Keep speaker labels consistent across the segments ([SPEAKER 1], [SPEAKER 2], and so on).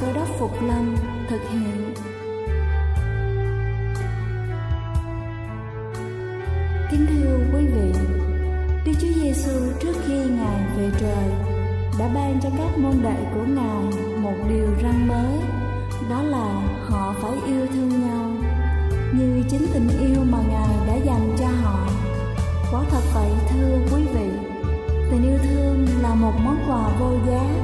[SPEAKER 1] Cơ đốc Phục Lâm thực hiện. Kính thưa quý vị, Đức Chúa Giêsu trước khi Ngài về trời đã ban cho các môn đệ của Ngài một điều răn mới, đó là họ phải yêu thương nhau như chính tình yêu mà Ngài đã dành cho họ. Quả thật vậy thưa quý vị, tình yêu thương là một món quà vô giá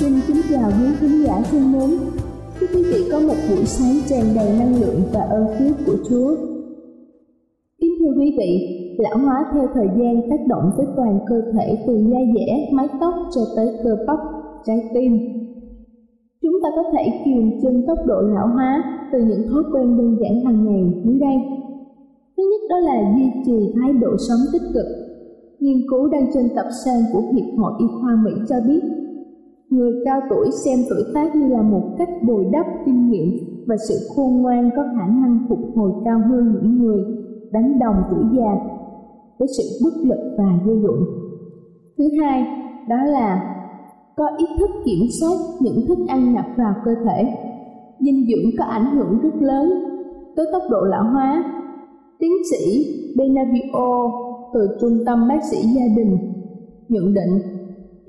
[SPEAKER 2] Xin kính chào quý khán giả thân mến. Chúc quý vị có một buổi sáng tràn đầy năng lượng và ơn phước của Chúa. Kính thưa quý vị, lão hóa theo thời gian tác động tới toàn cơ thể từ da dẻ, mái tóc cho tới cơ bắp, trái tim. Chúng ta có thể kiềm chân tốc độ lão hóa từ những thói quen đơn giản hàng ngày dưới đây. Thứ nhất đó là duy trì thái độ sống tích cực. Nghiên cứu đang trên tập san của Hiệp hội Y khoa Mỹ cho biết Người cao tuổi xem tuổi tác như là một cách bồi đắp kinh nghiệm và sự khôn ngoan có khả năng phục hồi cao hơn những người đánh đồng tuổi già với sự bất lực và vô dụng. Thứ hai, đó là có ý thức kiểm soát những thức ăn nhập vào cơ thể. Dinh dưỡng có ảnh hưởng rất lớn tới tốc độ lão hóa. Tiến sĩ Benavio từ Trung tâm Bác sĩ Gia đình nhận định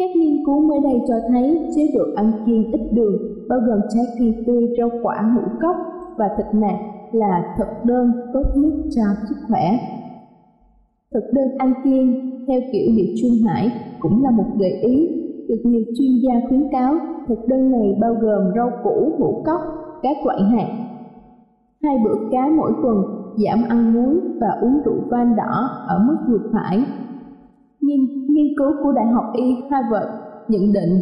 [SPEAKER 2] các nghiên cứu mới đây cho thấy chế độ ăn kiêng ít đường bao gồm trái cây tươi, rau quả, ngũ cốc và thịt nạc là thực đơn tốt nhất cho sức khỏe. Thực đơn ăn kiêng theo kiểu địa trung hải cũng là một gợi ý được nhiều chuyên gia khuyến cáo. Thực đơn này bao gồm rau củ, ngũ cốc, các loại hạt, hai bữa cá mỗi tuần, giảm ăn muối và uống rượu vang đỏ ở mức vừa phải Nghiên, nghiên cứu của Đại học Y Harvard nhận định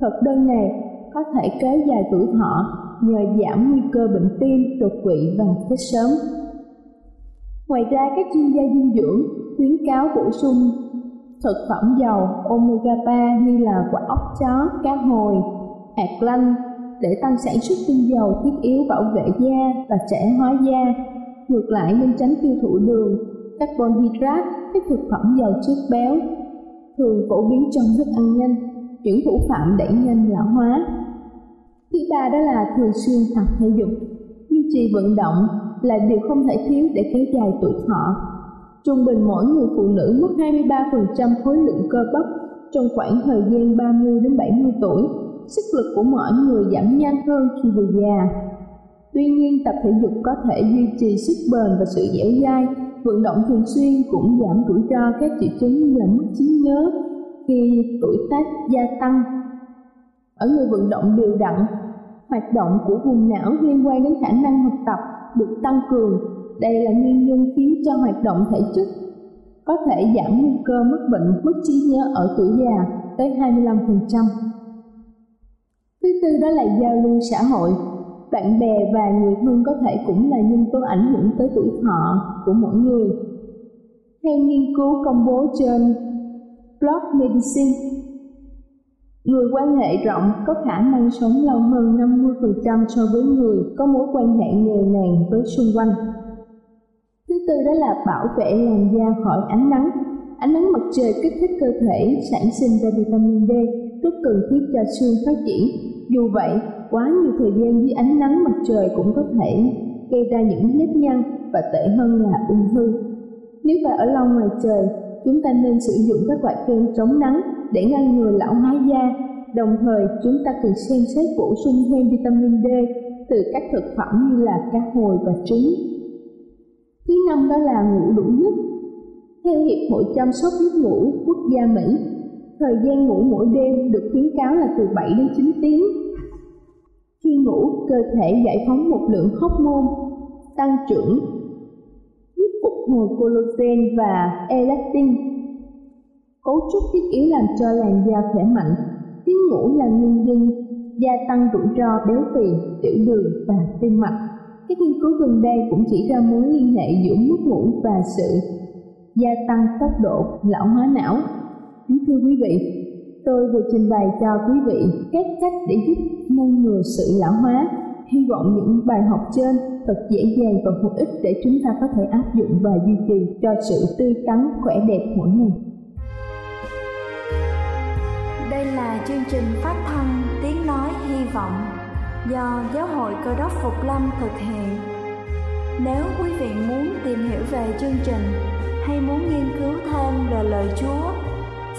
[SPEAKER 2] thực đơn này có thể kéo dài tuổi thọ nhờ giảm nguy cơ bệnh tim, đột quỵ và chết sớm. Ngoài ra, các chuyên gia dinh dưỡng khuyến cáo bổ sung thực phẩm giàu omega 3 như là quả ốc chó, cá hồi, hạt lanh để tăng sản xuất tinh dầu thiết yếu bảo vệ da và trẻ hóa da. Ngược lại nên tránh tiêu thụ đường, carbon hydrate, các thực phẩm giàu chất béo, thường phổ biến trong thức ăn nhanh, những thủ phạm đẩy nhanh lão hóa. Thứ ba đó là thường xuyên tập thể dục, duy trì vận động là điều không thể thiếu để kéo dài tuổi thọ. Trung bình mỗi người phụ nữ mất 23% khối lượng cơ bắp trong khoảng thời gian 30 đến 70 tuổi. Sức lực của mỗi người giảm nhanh hơn khi về già. Tuy nhiên, tập thể dục có thể duy trì sức bền và sự dẻo dai vận động thường xuyên cũng giảm rủi ro các triệu chứng như là mất trí nhớ khi tuổi tác gia tăng. Ở người vận động đều đặn, hoạt động của vùng não liên quan đến khả năng học tập được tăng cường. Đây là nguyên nhân khiến cho hoạt động thể chất có thể giảm nguy cơ mắc bệnh mất trí nhớ ở tuổi già tới 25%. Thứ tư đó là giao lưu xã hội bạn bè và người thân có thể cũng là nhân tố ảnh hưởng tới tuổi thọ của mỗi người. Theo nghiên cứu công bố trên Blog Medicine, người quan hệ rộng có khả năng sống lâu hơn 50% so với người có mối quan hệ nghèo nàn với xung quanh. Thứ tư đó là bảo vệ làn da khỏi ánh nắng. Ánh nắng mặt trời kích thích cơ thể sản sinh ra vitamin D rất cần thiết cho xương phát triển. Dù vậy, quá nhiều thời gian dưới ánh nắng mặt trời cũng có thể gây ra những nếp nhăn và tệ hơn là ung thư. Nếu phải ở lâu ngoài trời, chúng ta nên sử dụng các loại kem chống nắng để ngăn ngừa lão hóa da. Đồng thời, chúng ta cần xem xét bổ sung thêm vitamin D từ các thực phẩm như là cá hồi và trứng. Thứ năm đó là ngủ đủ giấc. Theo Hiệp hội chăm sóc giấc ngủ quốc gia Mỹ, thời gian ngủ mỗi đêm được khuyến cáo là từ 7 đến 9 tiếng. Khi ngủ, cơ thể giải phóng một lượng hormone tăng trưởng giúp phục hồi collagen và elastin. Cấu trúc thiết yếu làm cho làn da khỏe mạnh. Thiếu ngủ là nguyên nhân gia tăng rủi ro béo phì, tiểu đường và tim mạch. Các nghiên cứu gần đây cũng chỉ ra mối liên hệ giữa mất ngủ và sự gia tăng tốc độ lão hóa não. Kính thưa quý vị, tôi vừa trình bày cho quý vị các cách để giúp ngăn ngừa sự lão hóa. Hy vọng những bài học trên thật dễ dàng và hữu ích để chúng ta có thể áp dụng và duy trì cho sự tươi tắn khỏe đẹp mỗi ngày.
[SPEAKER 1] Đây là chương trình phát thanh Tiếng Nói Hy Vọng do Giáo hội Cơ đốc Phục Lâm thực hiện. Nếu quý vị muốn tìm hiểu về chương trình hay muốn nghiên cứu thêm về lời Chúa,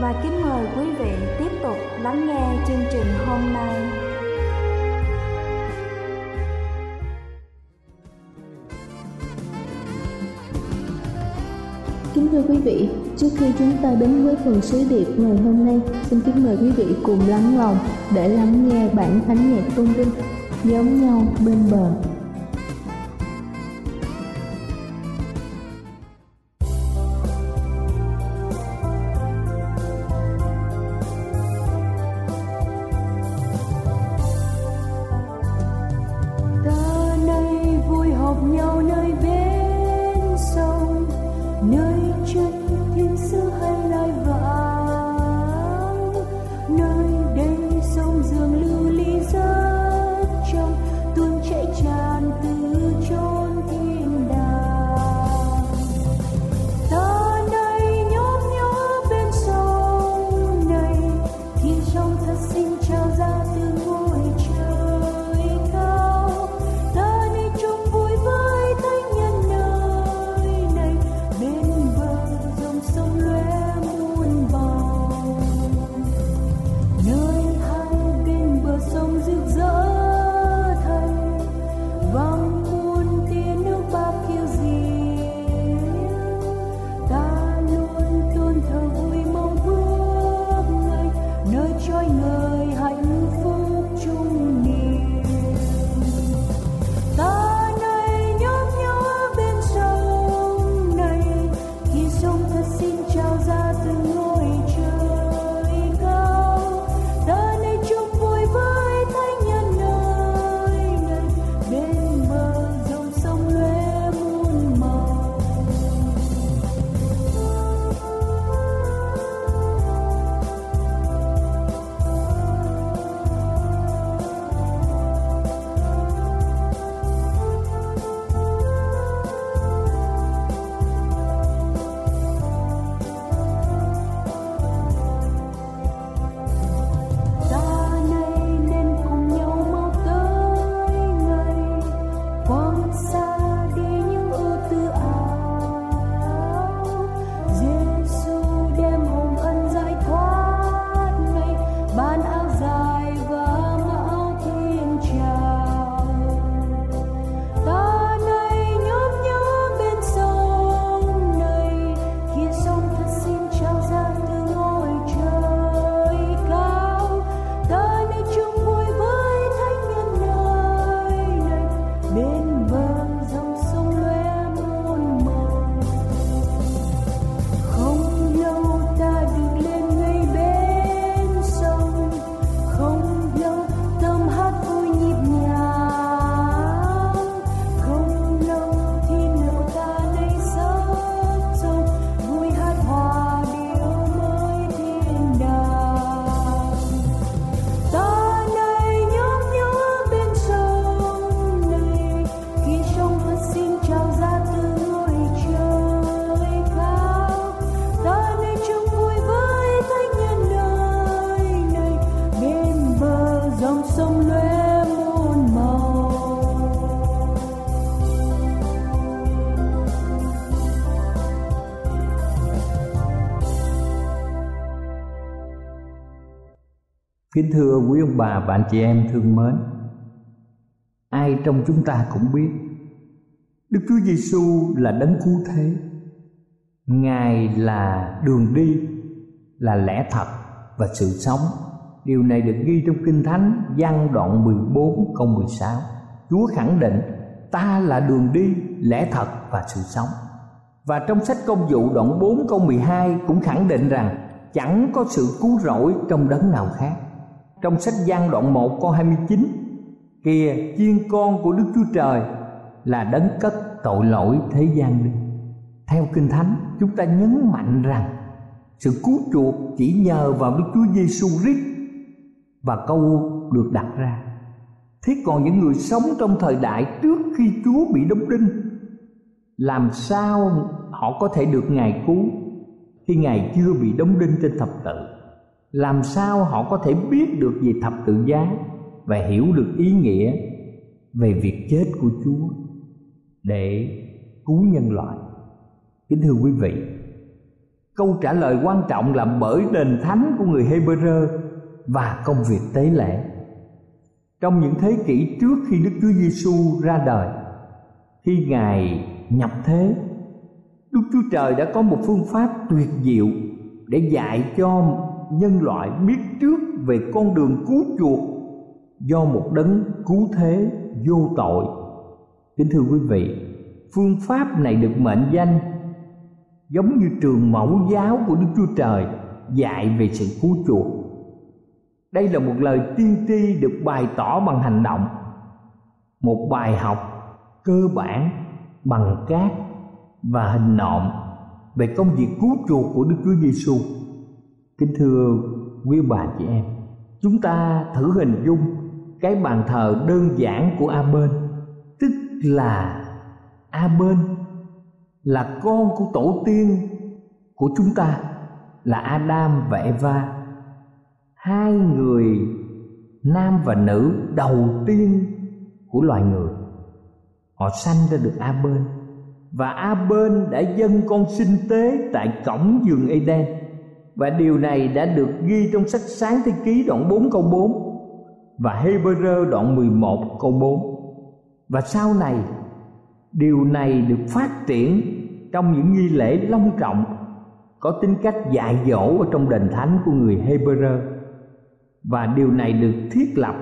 [SPEAKER 1] và kính mời quý vị tiếp tục lắng nghe chương trình hôm nay.
[SPEAKER 2] Kính thưa quý vị, trước khi chúng ta đến với phần sứ điệp ngày hôm nay, xin kính mời quý vị cùng lắng lòng để lắng nghe bản thánh nhạc tôn vinh giống nhau bên bờ.
[SPEAKER 3] Thưa quý ông bà và anh chị em thương mến Ai trong chúng ta cũng biết Đức Chúa Giêsu là đấng cứu thế. Ngài là đường đi Là lẽ thật và sự sống. Điều này được ghi trong Kinh Thánh Giăng đoạn 14 câu 16 Chúa khẳng định Ta là đường đi, lẽ thật và sự sống. Và trong sách công vụ đoạn 4 câu 12 Cũng khẳng định rằng Chẳng có sự cứu rỗi trong đấng nào khác. Trong sách Giăng đoạn 1 câu 29 Kìa chiên con của Đức Chúa Trời, Là đấng cất tội lỗi thế gian đi. Theo Kinh Thánh, chúng ta nhấn mạnh rằng Sự cứu chuộc chỉ nhờ vào Đức Chúa Giêsu Christ Và câu được đặt ra. Thế còn những người sống trong thời đại trước khi Chúa bị đóng đinh, Làm sao họ có thể được Ngài cứu Khi Ngài chưa bị đóng đinh trên thập tự? Làm sao họ có thể biết được về thập tự giá Và hiểu được ý nghĩa về việc chết của Chúa? Để cứu nhân loại. Kính thưa quý vị, Câu trả lời quan trọng là bởi đền thánh của người Hebrew và công việc tế lễ. Trong những thế kỷ trước khi Đức Chúa Giêsu ra đời, khi Ngài nhập thế, Đức Chúa Trời đã có một phương pháp tuyệt diệu để dạy cho nhân loại biết trước về con đường cứu chuộc do một đấng cứu thế vô tội. Kính thưa quý vị, phương pháp này được mệnh danh giống như trường mẫu giáo của Đức Chúa Trời dạy về sự cứu chuộc đây là một lời tiên tri được bày tỏ bằng hành động một bài học cơ bản bằng cát và hình nộm về công việc cứu chuộc của Đức Chúa Giêsu. Kính thưa quý bà chị em, chúng ta thử hình dung cái bàn thờ đơn giản của A-bên, tức là A-bên là con của tổ tiên của chúng ta là Adam và Eva. Hai người nam và nữ đầu tiên của loài người. Họ sanh ra được a bên và a bên đã dâng con sinh tế tại cổng vườn eden và điều này đã được ghi trong sách sáng thế ký đoạn 4 câu 4 và Hebrew đoạn 11 câu 4 và sau này, điều này được phát triển trong những nghi lễ long trọng, có tính cách dạy dỗ ở trong đền thánh của người Hebrew và điều này được thiết lập,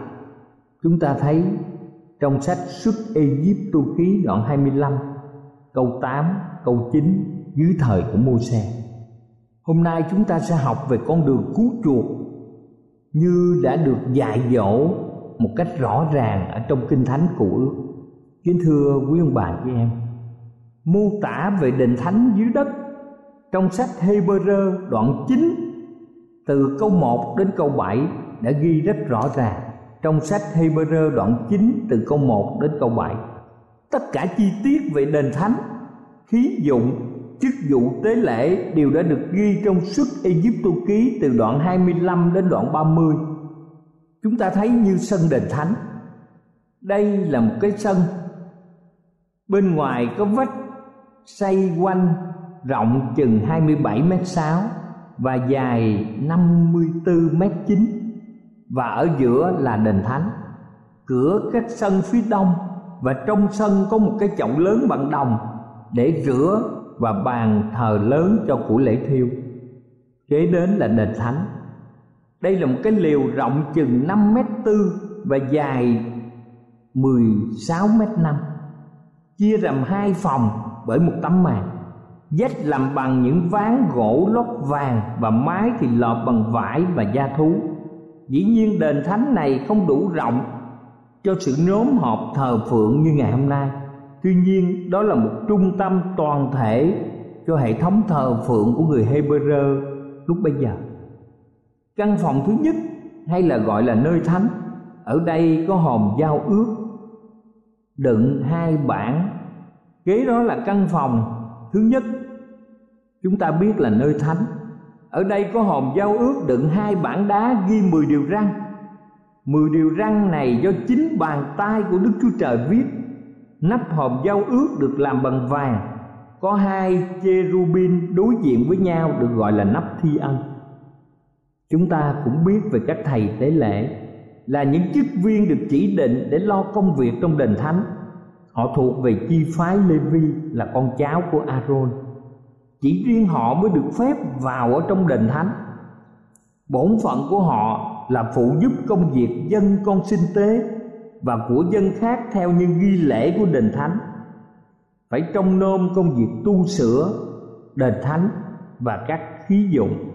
[SPEAKER 3] chúng ta thấy trong sách xuất Egypto ký đoạn 25 câu 8 câu 9 dưới thời của Mô-se. Hôm nay chúng ta sẽ học về con đường cứu chuộc như đã được dạy dỗ một cách rõ ràng ở trong kinh thánh của ước. Kính thưa quý ông bà chị em, mô tả về đền thánh dưới đất trong sách Hebrew đoạn 9 từ câu 1 đến câu 7 đã ghi rất rõ ràng trong sách Hebrew đoạn 9 từ câu 1 đến câu 7. Tất cả chi tiết về đền thánh, khí dụng, chức vụ tế lễ đều đã được ghi trong suốt Egypto ký từ đoạn 25 đến đoạn 30. Chúng ta thấy như sân đền thánh. Đây là một cái sân bên ngoài có vách xây quanh rộng chừng 27 m 6 và dài 54 m 9 và ở giữa là đền thánh cửa cách sân phía đông và trong sân có một cái chậu lớn bằng đồng để rửa và bàn thờ lớn cho của lễ thiêu. Kế đến là đền thánh. Đây là một cái liều rộng chừng 5 mét tư và dài 16 mét năm. Chia làm hai phòng bởi một tấm màn. Vách làm bằng những ván gỗ lót vàng và mái thì lợp bằng vải và da thú. Dĩ nhiên đền thánh này không đủ rộng cho sự nhóm họp thờ phượng như ngày hôm nay tuy nhiên, đó là một trung tâm toàn thể cho hệ thống thờ phượng của người Hebrew lúc bây giờ. Căn phòng thứ nhất, hay là gọi là nơi thánh, ở đây có hòm giao ước, đựng hai bản kế đó là căn phòng thứ nhất, chúng ta biết là nơi thánh. Ở đây có hòm giao ước đựng hai bản đá ghi 10 điều răn. Mười điều răn này do chính bàn tay của Đức Chúa Trời viết. Nắp hòm giao ước được làm bằng vàng. Có hai cherubin đối diện với nhau được gọi là nắp thi ân. Chúng ta cũng biết về các thầy tế lễ là những chức viên được chỉ định để lo công việc trong đền thánh. Họ thuộc về chi phái lê vi là con cháu của aaron. Chỉ riêng họ mới được phép vào ở trong đền thánh. Bổn phận của họ là phụ giúp công việc dân con sinh tế và của dân khác theo như ghi lễ của đền thánh. Phải trông nom công việc tu sửa đền thánh và các khí dụng.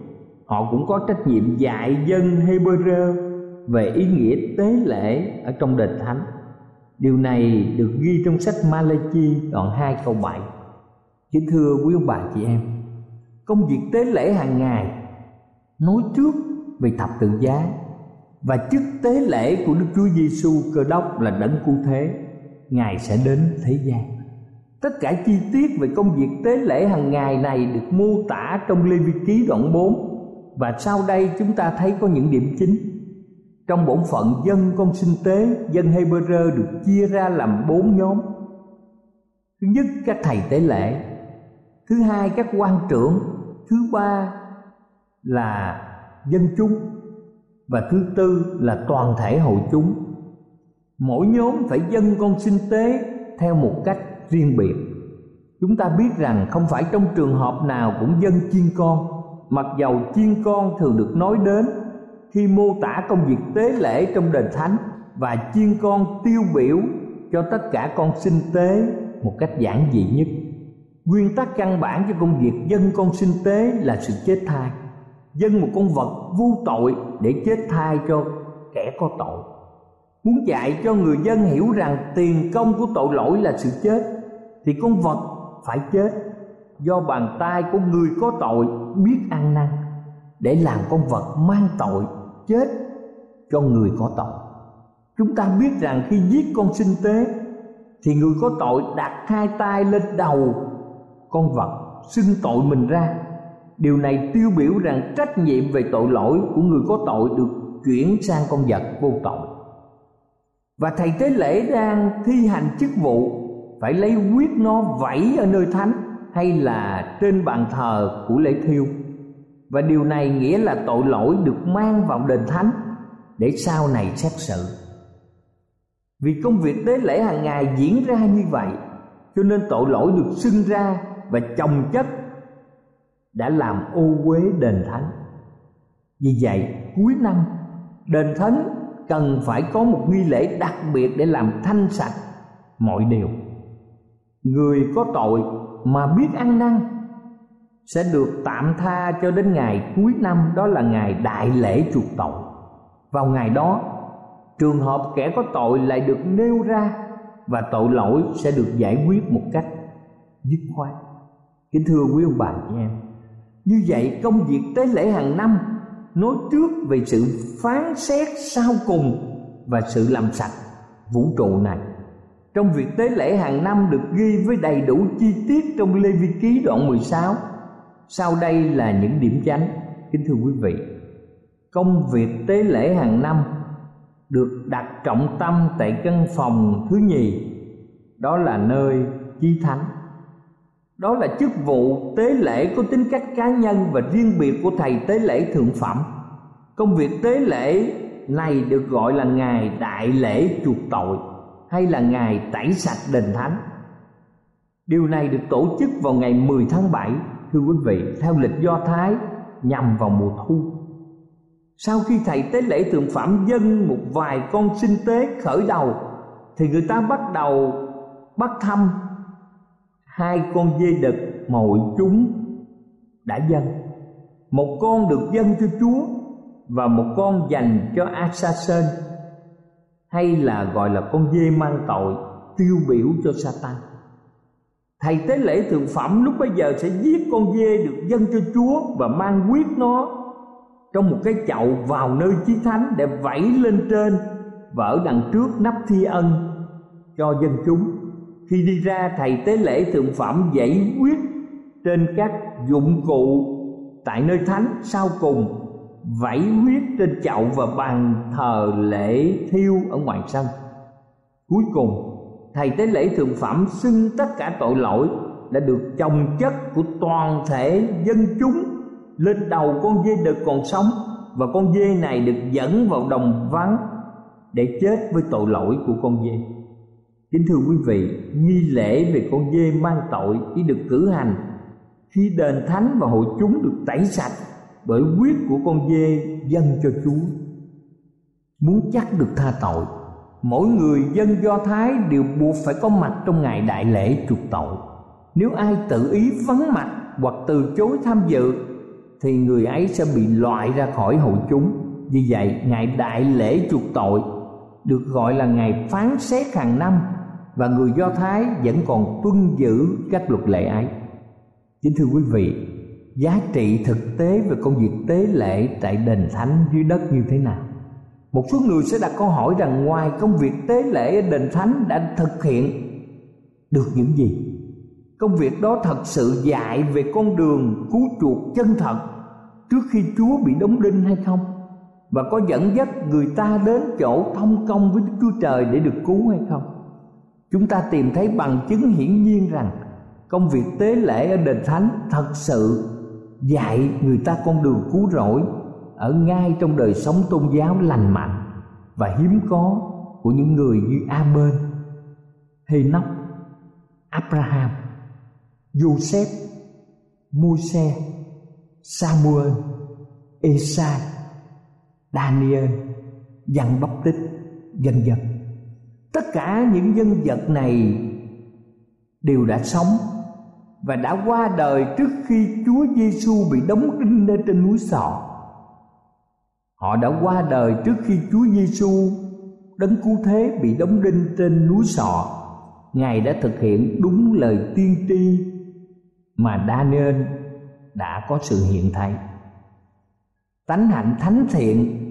[SPEAKER 3] Họ cũng có trách nhiệm dạy dân Hebrew về ý nghĩa tế lễ ở trong đền thánh. Điều này được ghi trong sách Malachi đoạn 2 câu 7 kính thưa quý ông bà chị em, công việc tế lễ hàng ngày nói trước về thập tự giá và chức tế lễ của Đức Chúa Giêsu Cơ Đốc là đấng cứu thế, Ngài sẽ đến thế gian. Tất cả chi tiết về công việc tế lễ hàng ngày này được mô tả trong Lê Vi Ký đoạn 4 và sau đây chúng ta thấy có những điểm chính. Trong bổn phận dân con sinh tế, dân Hebrew được chia ra làm bốn nhóm. Thứ nhất các thầy tế lễ, thứ hai các quan trưởng, thứ ba là dân chúng và thứ tư là toàn thể hội chúng. Mỗi nhóm phải dân con sinh tế theo một cách riêng biệt. Chúng ta biết rằng không phải trong trường hợp nào cũng dân chiên con. Mặc dầu chiên con thường được nói đến, khi mô tả công việc tế lễ trong đền thánh và chiên con tiêu biểu cho tất cả con sinh tế một cách giản dị nhất. Nguyên tắc căn bản cho công việc dân con sinh tế là sự chết thai dân một con vật vô tội để chết thai cho kẻ có tội. Muốn dạy cho người dân hiểu rằng tiền công của tội lỗi là sự chết, thì con vật phải chết. Do bàn tay của người có tội biết ăn năn, để làm con vật mang tội, chết cho người có tội. Chúng ta biết rằng khi giết con sinh tế, thì người có tội đặt hai tay lên đầu con vật, xưng tội mình ra điều này tiêu biểu rằng trách nhiệm về tội lỗi của người có tội được chuyển sang con vật vô tội. Và thầy tế lễ đang thi hành chức vụ phải lấy huyết nó vẫy ở nơi thánh hay là trên bàn thờ của lễ thiêu. Và điều này nghĩa là tội lỗi được mang vào đền thánh để sau này xét xử. Vì công việc tế lễ hàng ngày diễn ra như vậy, cho nên tội lỗi được xưng ra và chồng chất đã làm ô uế đền thánh. Vì vậy, cuối năm, đền thánh cần phải có một nghi lễ đặc biệt để làm thanh sạch mọi điều. Người có tội mà biết ăn năn sẽ được tạm tha cho đến ngày cuối năm, đó là ngày đại lễ chuộc tội. Vào ngày đó, trường hợp kẻ có tội lại được nêu ra và tội lỗi sẽ được giải quyết một cách dứt khoát. Kính thưa quý ông bà chị em như vậy, công việc tế lễ hàng năm nói trước về sự phán xét sau cùng và sự làm sạch vũ trụ này. Trong việc tế lễ hàng năm được ghi với đầy đủ chi tiết trong Lê Vi Ký đoạn 16 Sau đây là những điểm chánh Kính thưa quý vị, Công việc tế lễ hàng năm được đặt trọng tâm tại căn phòng thứ nhì, Đó là nơi chi thánh đó là chức vụ tế lễ có tính cách cá nhân và riêng biệt của thầy tế lễ thượng phẩm. Công việc tế lễ này được gọi là ngài đại lễ chuộc tội hay là ngài tẩy sạch đền thánh. Điều này được tổ chức vào ngày 10 tháng 7 thưa quý vị, theo lịch do thái, nhằm vào mùa thu. Sau khi thầy tế lễ thượng phẩm dân một vài con sinh tế khởi đầu, thì người ta bắt đầu bắt thăm hai con dê đực mọi chúng đã dâng một con được dâng cho chúa và một con dành cho Assassin hay là gọi là con dê mang tội tiêu biểu cho Satan. Thầy tế lễ thượng phẩm lúc bấy giờ sẽ giết con dê được dâng cho Chúa và mang huyết nó trong một cái chậu vào nơi chí thánh để vẩy lên trên và ở đằng trước nắp thi ân cho dân chúng khi đi ra, thầy tế lễ thượng phẩm dãy quyết trên các dụng cụ tại nơi thánh, sau cùng vẫy huyết trên chậu và bàn thờ lễ thiêu ở ngoài sân. Cuối cùng, thầy tế lễ thượng phẩm xưng tất cả tội lỗi đã được chồng chất của toàn thể dân chúng lên đầu con dê đực còn sống và con dê này được dẫn vào đồng vắng để chết với tội lỗi của con dê kính thưa quý vị, nghi lễ về con dê mang tội chỉ được cử hành. Khi đền thánh và hội chúng được tẩy sạch, bởi huyết của con dê dâng cho chúa. Muốn chắc được tha tội, mỗi người dân do thái đều buộc phải có mặt trong ngày đại lễ chuộc tội. Nếu ai tự ý vắng mặt hoặc từ chối tham dự, thì người ấy sẽ bị loại ra khỏi hội chúng. Vì vậy, ngày đại lễ chuộc tội được gọi là ngày phán xét hàng năm và người do thái vẫn còn tuân giữ các luật lệ ấy. Kính thưa quý vị, giá trị thực tế về công việc tế lễ tại đền thánh dưới đất như thế nào? Một số người sẽ đặt câu hỏi rằng ngoài công việc tế lễ ở đền thánh đã thực hiện được những gì? Công việc đó thật sự dạy về con đường cứu chuộc chân thật trước khi chúa bị đóng đinh hay không? Và có dẫn dắt người ta đến chỗ thông công với đức chúa trời để được cứu hay không? Chúng ta tìm thấy bằng chứng hiển nhiên rằng công việc tế lễ ở đền thánh thật sự dạy người ta con đường cứu rỗi ở ngay trong đời sống tôn giáo lành mạnh và hiếm có của những người như Abel, Henoch, Abraham, Joseph, Môi-se, Samuel, Esai, Daniel, Giăng Bắp Tích, dân dân. Tất cả những nhân vật này đều đã sống và đã qua đời trước khi Chúa Giêsu bị đóng đinh lên trên núi sọ. Họ đã qua đời trước khi Chúa Giêsu đấng cứu thế bị đóng đinh trên núi sọ. Ngài đã thực hiện đúng lời tiên tri mà đa nên đã có sự hiện thấy. Tánh hạnh thánh thiện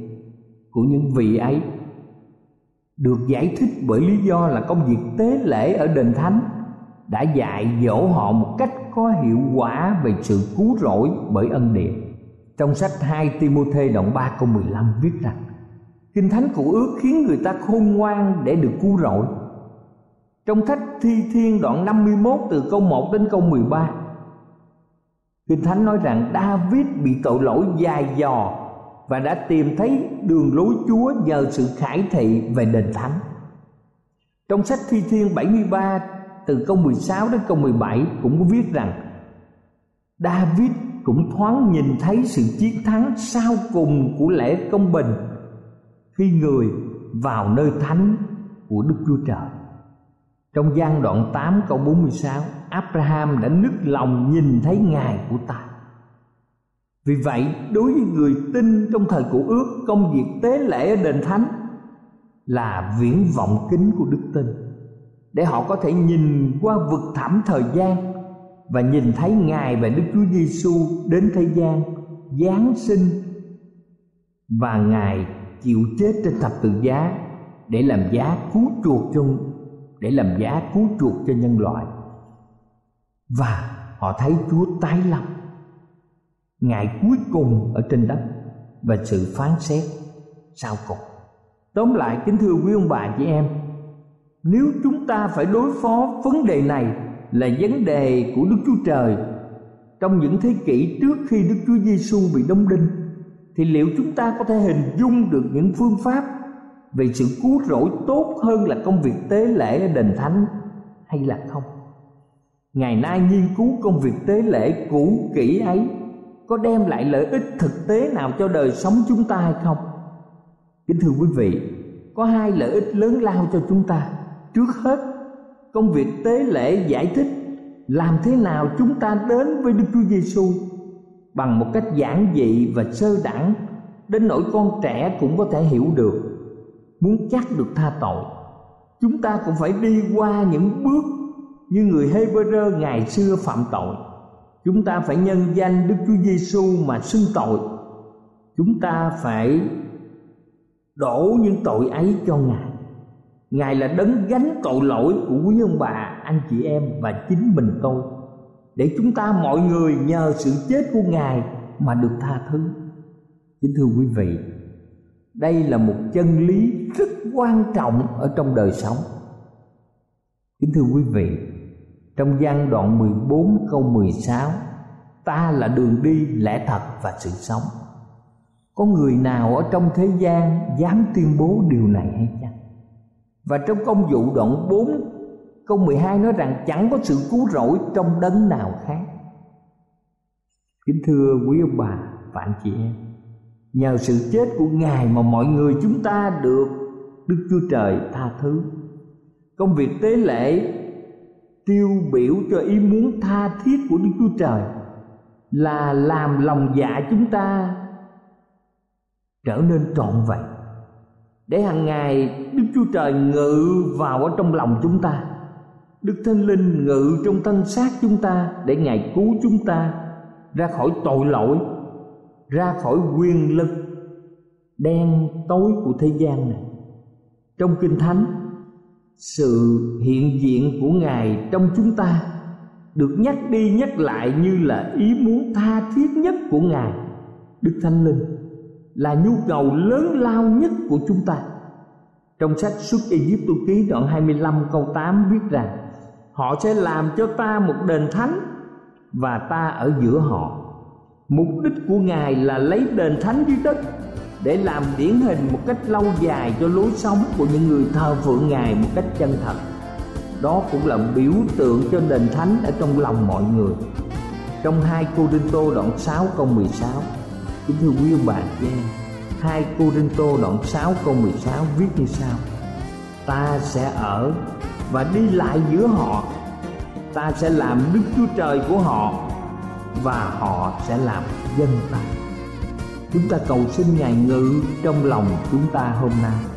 [SPEAKER 3] của những vị ấy được giải thích bởi lý do là công việc tế lễ ở đền thánh đã dạy dỗ họ một cách có hiệu quả về sự cứu rỗi bởi ân điển. Trong sách 2 Timôthê đoạn 3 câu 15 viết rằng, Kinh Thánh cụ ước khiến người ta khôn ngoan để được cứu rỗi. Trong sách Thi Thiên đoạn 51 từ câu 1 đến câu 13 Kinh Thánh nói rằng David bị tội lỗi dài dò và đã tìm thấy đường lối Chúa nhờ sự khải thị về đền thánh. Trong sách Thi Thiên 73 từ câu 16 đến câu 17 cũng có viết rằng David cũng thoáng nhìn thấy sự chiến thắng sau cùng của lễ công bình khi người vào nơi thánh của Đức Chúa Trời. Trong gian đoạn 8 câu 46, Abraham đã nức lòng nhìn thấy Ngài của ta. Vì vậy, đối với người tin trong thời cổ ước, công việc tế lễ ở đền thánh là viễn vọng kính của đức tin. Để họ có thể nhìn qua vực thẳm thời gian và nhìn thấy Ngài và Đức Chúa Giêsu đến thế gian giáng sinh và Ngài chịu chết trên thập tự giá để làm giá cứu chuộc cho để làm giá cứu chuộc cho nhân loại. Và họ thấy Chúa tái lâm ngày cuối cùng ở trên đất và sự phán xét sau cùng. Tóm lại, kính thưa quý ông bà chị em, nếu chúng ta phải đối phó vấn đề này là vấn đề của Đức Chúa Trời, trong những thế kỷ trước khi Đức Chúa Giêsu bị đóng đinh, thì liệu chúng ta có thể hình dung được những phương pháp về sự cứu rỗi tốt hơn là công việc tế lễ ở đền thánh hay là không? Ngày nay nghiên cứu công việc tế lễ cũ kỹ ấy có đem lại lợi ích thực tế nào cho đời sống chúng ta hay không? Kính thưa quý vị, có hai lợi ích lớn lao cho chúng ta. Trước hết, công việc tế lễ giải thích làm thế nào chúng ta đến với Đức Chúa Giêsu bằng một cách giản dị và sơ đẳng đến nỗi con trẻ cũng có thể hiểu được, muốn chắc được tha tội. Chúng ta cũng phải đi qua những bước như người Hebrew ngày xưa phạm tội chúng ta phải nhân danh Đức Chúa Giêsu mà xưng tội. Chúng ta phải đổ những tội ấy cho Ngài. Ngài là đấng gánh tội lỗi của quý ông bà, anh chị em và chính mình tôi Để chúng ta mọi người nhờ sự chết của Ngài mà được tha thứ. Kính thưa quý vị Đây là một chân lý rất quan trọng ở trong đời sống. Kính thưa quý vị trong gian đoạn 14 câu 16 Ta là đường đi, lẽ thật và sự sống. Có người nào ở trong thế gian dám tuyên bố điều này hay chăng? Và trong công vụ đoạn 4 câu 12 nói rằng chẳng có sự cứu rỗi trong đấng nào khác. Kính thưa quý ông bà và anh chị em, nhờ sự chết của ngài mà mọi người chúng ta được đức chúa trời tha thứ. Công việc tế lễ tiêu biểu cho ý muốn tha thiết của đức chúa trời là làm lòng dạ chúng ta trở nên trọn vẹn. Để hàng ngày đức chúa trời ngự vào ở trong lòng chúng ta, đức thánh linh ngự trong thân xác chúng ta để ngài cứu chúng ta ra khỏi tội lỗi, ra khỏi quyền lực đen tối của thế gian này. Trong kinh thánh sự hiện diện của ngài trong chúng ta được nhắc đi nhắc lại như là ý muốn tha thiết nhất của ngài. Đức thánh linh là nhu cầu lớn lao nhất của chúng ta. Trong sách xuất Egypto ký đoạn 25 câu 8 viết rằng, Họ sẽ làm cho ta một đền thánh Và ta ở giữa họ. Mục đích của Ngài là lấy đền thánh dưới đất để làm điển hình một cách lâu dài cho lối sống của những người thờ phượng Ngài một cách chân thật. Đó cũng là biểu tượng cho đền thánh ở trong lòng mọi người. Trong 2 Cô Đinh Tô đoạn 6 câu 16 Kính thưa quý ông bà chị em 2 Cô Đinh Tô đoạn 6 câu 16 viết như sau. Ta sẽ ở và đi lại giữa họ. Ta sẽ làm Đức Chúa Trời của họ Và họ sẽ làm dân ta. Chúng ta cầu xin Ngài ngự trong lòng chúng ta hôm nay.